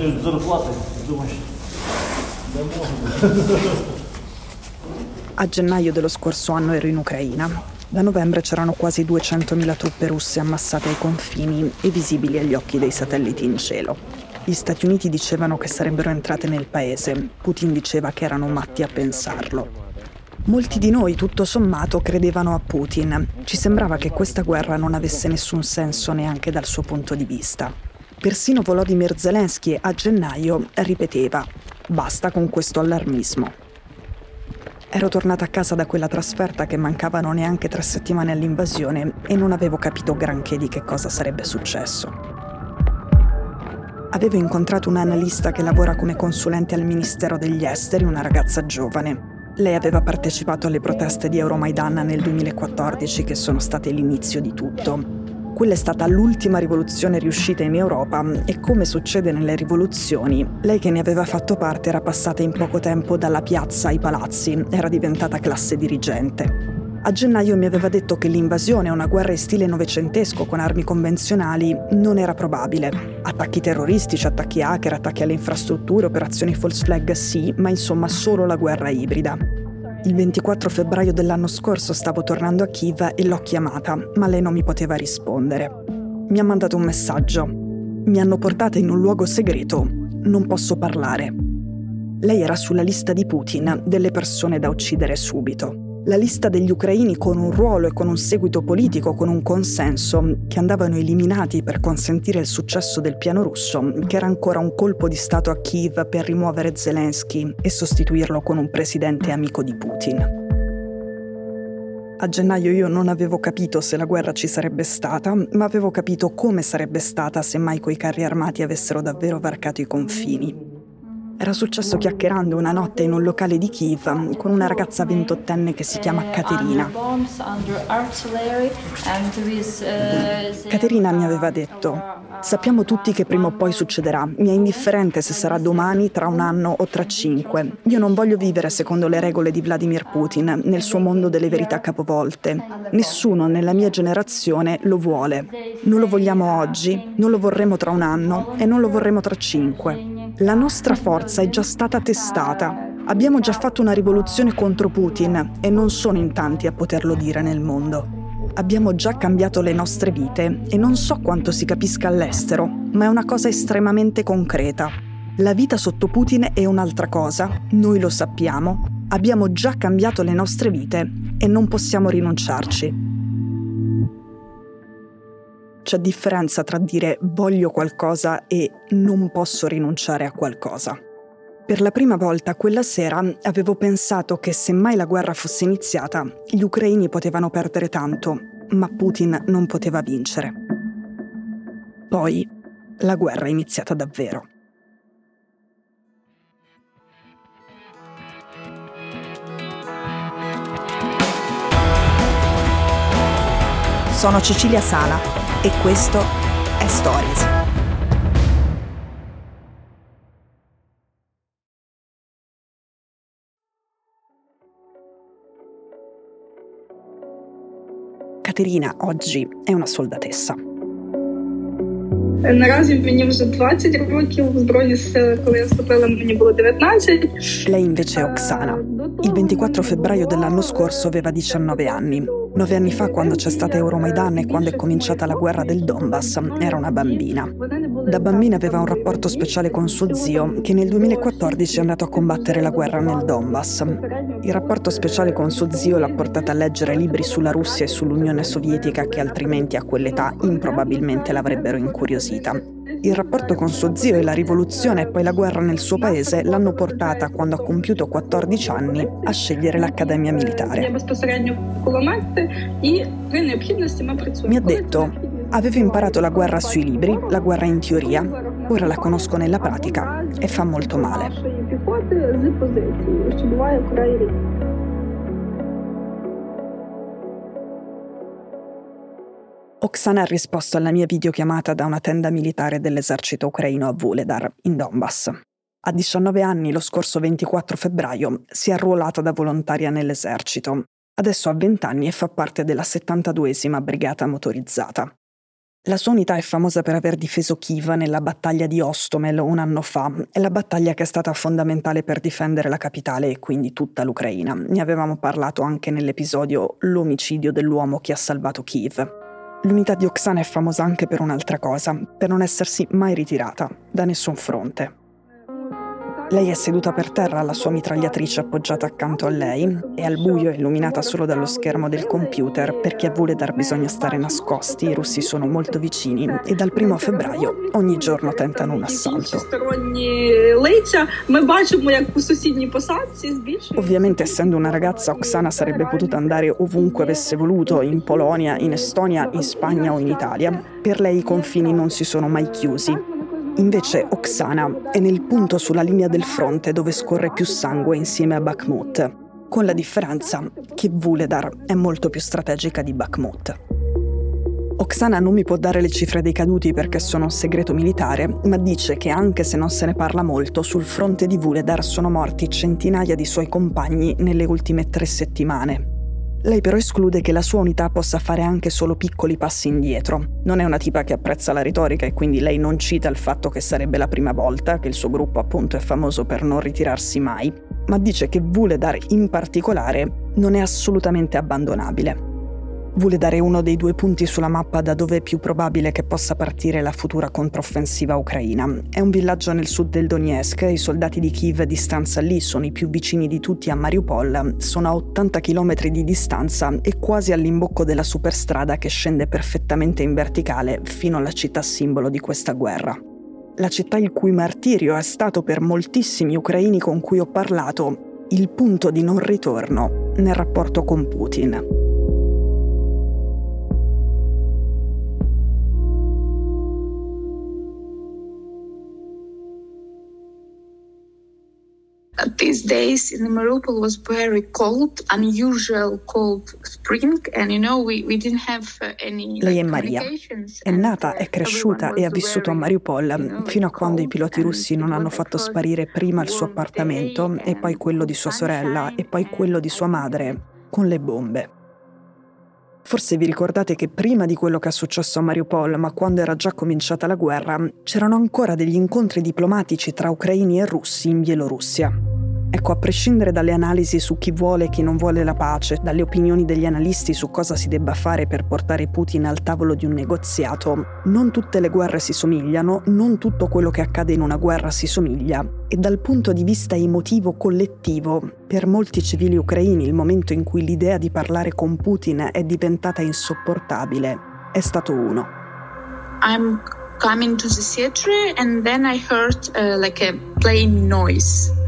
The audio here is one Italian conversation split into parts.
Считаешь зарплаты, думаешь, да можно. A gennaio dello scorso anno ero in Ucraina. Da novembre c'erano quasi 200.000 truppe russe ammassate ai confini e visibili agli occhi dei satelliti in cielo. Gli Stati Uniti dicevano che sarebbero entrate nel paese, Putin diceva che erano matti a pensarlo. Molti di noi, tutto sommato, credevano a Putin. Ci sembrava che questa guerra non avesse nessun senso neanche dal suo punto di vista. Persino Volodymyr Zelensky a gennaio ripeteva basta con questo allarmismo. Ero tornata a casa da quella trasferta che mancavano neanche tre settimane all'invasione e non avevo capito granché di che cosa sarebbe successo. Avevo incontrato un analista che lavora come consulente al Ministero degli Esteri, una ragazza giovane. Lei aveva partecipato alle proteste di Euromaidan nel 2014 che sono state l'inizio di tutto quella è stata l'ultima rivoluzione riuscita in Europa e come succede nelle rivoluzioni, lei che ne aveva fatto parte era passata in poco tempo dalla piazza ai palazzi, era diventata classe dirigente. A gennaio mi aveva detto che l'invasione a una guerra in stile novecentesco con armi convenzionali non era probabile. Attacchi terroristici, attacchi hacker, attacchi alle infrastrutture, operazioni false flag sì, ma insomma solo la guerra ibrida. Il 24 febbraio dell'anno scorso stavo tornando a Kiev e l'ho chiamata, ma lei non mi poteva rispondere. Mi ha mandato un messaggio. Mi hanno portata in un luogo segreto. Non posso parlare. Lei era sulla lista di Putin delle persone da uccidere subito la lista degli ucraini con un ruolo e con un seguito politico, con un consenso, che andavano eliminati per consentire il successo del piano russo, che era ancora un colpo di Stato a Kiev per rimuovere Zelensky e sostituirlo con un presidente amico di Putin. A gennaio io non avevo capito se la guerra ci sarebbe stata, ma avevo capito come sarebbe stata se mai quei carri armati avessero davvero varcato i confini. Era successo chiacchierando una notte in un locale di Kiev con una ragazza ventottenne che si chiama Caterina. Caterina mi aveva detto, sappiamo tutti che prima o poi succederà, mi è indifferente se sarà domani, tra un anno o tra cinque. Io non voglio vivere secondo le regole di Vladimir Putin, nel suo mondo delle verità capovolte. Nessuno nella mia generazione lo vuole. Non lo vogliamo oggi, non lo vorremmo tra un anno e non lo vorremmo tra cinque. La nostra forza è già stata testata. Abbiamo già fatto una rivoluzione contro Putin e non sono in tanti a poterlo dire nel mondo. Abbiamo già cambiato le nostre vite e non so quanto si capisca all'estero, ma è una cosa estremamente concreta. La vita sotto Putin è un'altra cosa, noi lo sappiamo, abbiamo già cambiato le nostre vite e non possiamo rinunciarci. C'è differenza tra dire voglio qualcosa e non posso rinunciare a qualcosa. Per la prima volta quella sera avevo pensato che se mai la guerra fosse iniziata, gli ucraini potevano perdere tanto, ma Putin non poteva vincere. Poi la guerra è iniziata davvero. Sono Cecilia Sala e questo è Stories. Caterina oggi è una soldatessa. Наразі мені вже 20 років в збройні сили, коли я вступила, мені було 19. Lei invece è Oksana. Il 24 febbraio dell'anno scorso aveva 19 anni. Nove anni fa, quando c'è stata Euromaidan e quando è cominciata la guerra del Donbass, era una bambina. Da bambina aveva un rapporto speciale con suo zio, che nel 2014 è andato a combattere la guerra nel Donbass. Il rapporto speciale con suo zio l'ha portata a leggere libri sulla Russia e sull'Unione Sovietica che altrimenti a quell'età improbabilmente l'avrebbero incuriosita. Il rapporto con suo zio e la rivoluzione e poi la guerra nel suo paese l'hanno portata, quando ha compiuto 14 anni, a scegliere l'accademia militare. Mi ha detto, avevo imparato la guerra sui libri, la guerra in teoria, ora la conosco nella pratica e fa molto male. Oksana ha risposto alla mia videochiamata da una tenda militare dell'esercito ucraino a Vuledar, in Donbass. A 19 anni, lo scorso 24 febbraio, si è arruolata da volontaria nell'esercito. Adesso ha 20 anni e fa parte della 72esima brigata motorizzata. La sua unità è famosa per aver difeso Kiev nella battaglia di Ostomel un anno fa, è la battaglia che è stata fondamentale per difendere la capitale e quindi tutta l'Ucraina. Ne avevamo parlato anche nell'episodio L'omicidio dell'uomo che ha salvato Kiev. L'unità di Oksana è famosa anche per un'altra cosa, per non essersi mai ritirata da nessun fronte. Lei è seduta per terra, la sua mitragliatrice appoggiata accanto a lei e al buio illuminata solo dallo schermo del computer perché a Vuledar bisogna stare nascosti, i russi sono molto vicini e dal primo febbraio ogni giorno tentano un assalto. Ovviamente essendo una ragazza Oksana sarebbe potuta andare ovunque avesse voluto, in Polonia, in Estonia, in Spagna o in Italia. Per lei i confini non si sono mai chiusi Invece Oksana è nel punto sulla linea del fronte dove scorre più sangue insieme a Bakhmut, con la differenza che Vuledar è molto più strategica di Bakhmut. Oksana non mi può dare le cifre dei caduti perché sono un segreto militare, ma dice che anche se non se ne parla molto, sul fronte di Vuledar sono morti centinaia di suoi compagni nelle ultime tre settimane, lei però esclude che la sua unità possa fare anche solo piccoli passi indietro. Non è una tipa che apprezza la retorica e quindi lei non cita il fatto che sarebbe la prima volta, che il suo gruppo appunto è famoso per non ritirarsi mai, ma dice che Vuledar in particolare non è assolutamente abbandonabile. Vuole dare uno dei due punti sulla mappa da dove è più probabile che possa partire la futura controffensiva ucraina. È un villaggio nel sud del Donetsk, i soldati di Kiev a distanza lì sono i più vicini di tutti a Mariupol, sono a 80 km di distanza e quasi all'imbocco della superstrada che scende perfettamente in verticale fino alla città simbolo di questa guerra. La città il cui martirio è stato per moltissimi ucraini con cui ho parlato il punto di non ritorno nel rapporto con Putin. These days in Mariupol was very cold, unusual cold spring, and you know we, we didn't have uh, any. Lei è Maria. È nata, è cresciuta e ha vissuto a Mariupol fino a quando i piloti russi non hanno fatto sparire prima il suo appartamento e poi quello di sua sorella e poi quello di sua madre con le bombe. Forse vi ricordate che prima di quello che è successo a Mariupol, ma quando era già cominciata la guerra, c'erano ancora degli incontri diplomatici tra ucraini e russi in Bielorussia. Ecco, a prescindere dalle analisi su chi vuole e chi non vuole la pace, dalle opinioni degli analisti su cosa si debba fare per portare Putin al tavolo di un negoziato, non tutte le guerre si somigliano, non tutto quello che accade in una guerra si somiglia e dal punto di vista emotivo collettivo, per molti civili ucraini il momento in cui l'idea di parlare con Putin è diventata insopportabile è stato uno. I'm coming to the theater and then I heard uh, like a plane noise.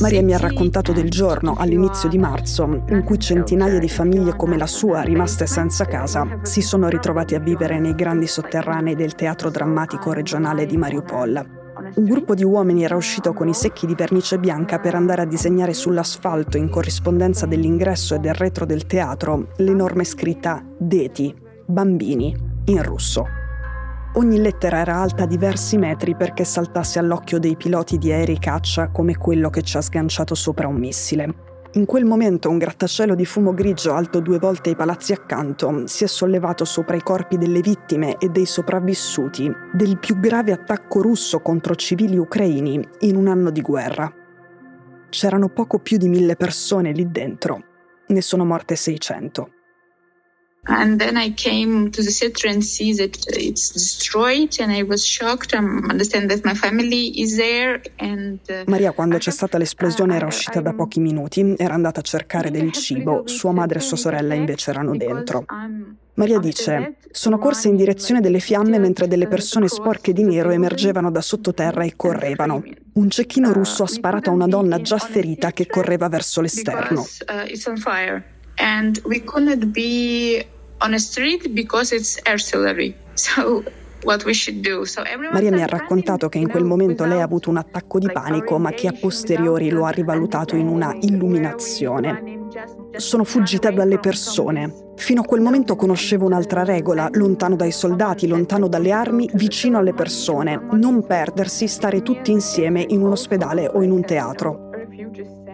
Maria mi ha raccontato del giorno, all'inizio di marzo, in cui centinaia di famiglie come la sua, rimaste senza casa, si sono ritrovate a vivere nei grandi sotterranei del teatro drammatico regionale di Mariupol. Un gruppo di uomini era uscito con i secchi di vernice bianca per andare a disegnare sull'asfalto, in corrispondenza dell'ingresso e del retro del teatro, l'enorme scritta Deti, bambini, in russo. Ogni lettera era alta diversi metri perché saltasse all'occhio dei piloti di aerei caccia come quello che ci ha sganciato sopra un missile. In quel momento un grattacielo di fumo grigio alto due volte ai palazzi accanto si è sollevato sopra i corpi delle vittime e dei sopravvissuti del più grave attacco russo contro civili ucraini in un anno di guerra. C'erano poco più di mille persone lì dentro, ne sono morte 600. And then I came to the theater and see that it's destroyed and I was shocked. I understand that my family is there and uh, Maria quando c'è stata l'esplosione era uscita da pochi minuti, era andata a cercare del cibo, sua madre e sua sorella invece erano dentro. Maria dice, sono corse in direzione delle fiamme mentre delle persone sporche di nero emergevano da sottoterra e correvano. Un cecchino russo ha sparato a una donna già ferita che correva verso l'esterno. Uh, and we couldn't be on a street because it's artillery. So Maria mi ha raccontato che in quel momento lei ha avuto un attacco di panico, ma che a posteriori lo ha rivalutato in una illuminazione. Sono fuggita dalle persone. Fino a quel momento conoscevo un'altra regola, lontano dai soldati, lontano dalle armi, vicino alle persone. Non perdersi, stare tutti insieme in un ospedale o in un teatro.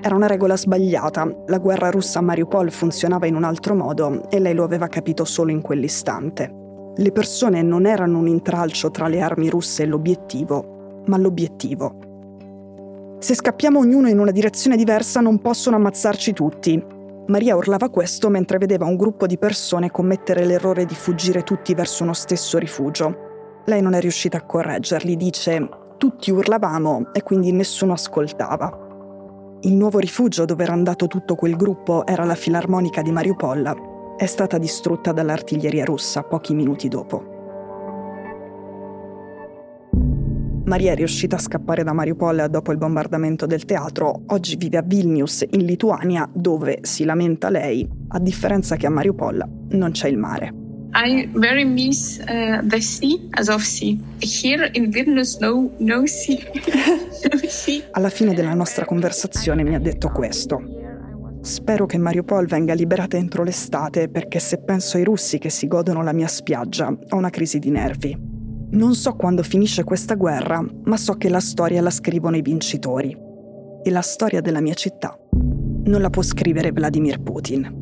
Era una regola sbagliata. La guerra russa a Mariupol funzionava in un altro modo e lei lo aveva capito solo in quell'istante. Le persone non erano un intralcio tra le armi russe e l'obiettivo, ma l'obiettivo. Se scappiamo ognuno in una direzione diversa non possono ammazzarci tutti. Maria urlava questo mentre vedeva un gruppo di persone commettere l'errore di fuggire tutti verso uno stesso rifugio. Lei non è riuscita a correggerli, dice tutti urlavamo e quindi nessuno ascoltava. Il nuovo rifugio dove era andato tutto quel gruppo era la filarmonica di Mariupol è stata distrutta dall'artiglieria russa pochi minuti dopo. Maria è riuscita a scappare da Mariupol dopo il bombardamento del teatro, oggi vive a Vilnius, in Lituania, dove, si lamenta lei, a differenza che a Mariupol non c'è il mare. I very miss uh, the sea, as of sea. Here in Vilnius, no, no sea. Alla fine della nostra conversazione mi ha detto questo. Spero che Mariupol venga liberata entro l'estate perché se penso ai russi che si godono la mia spiaggia ho una crisi di nervi. Non so quando finisce questa guerra, ma so che la storia la scrivono i vincitori. E la storia della mia città non la può scrivere Vladimir Putin.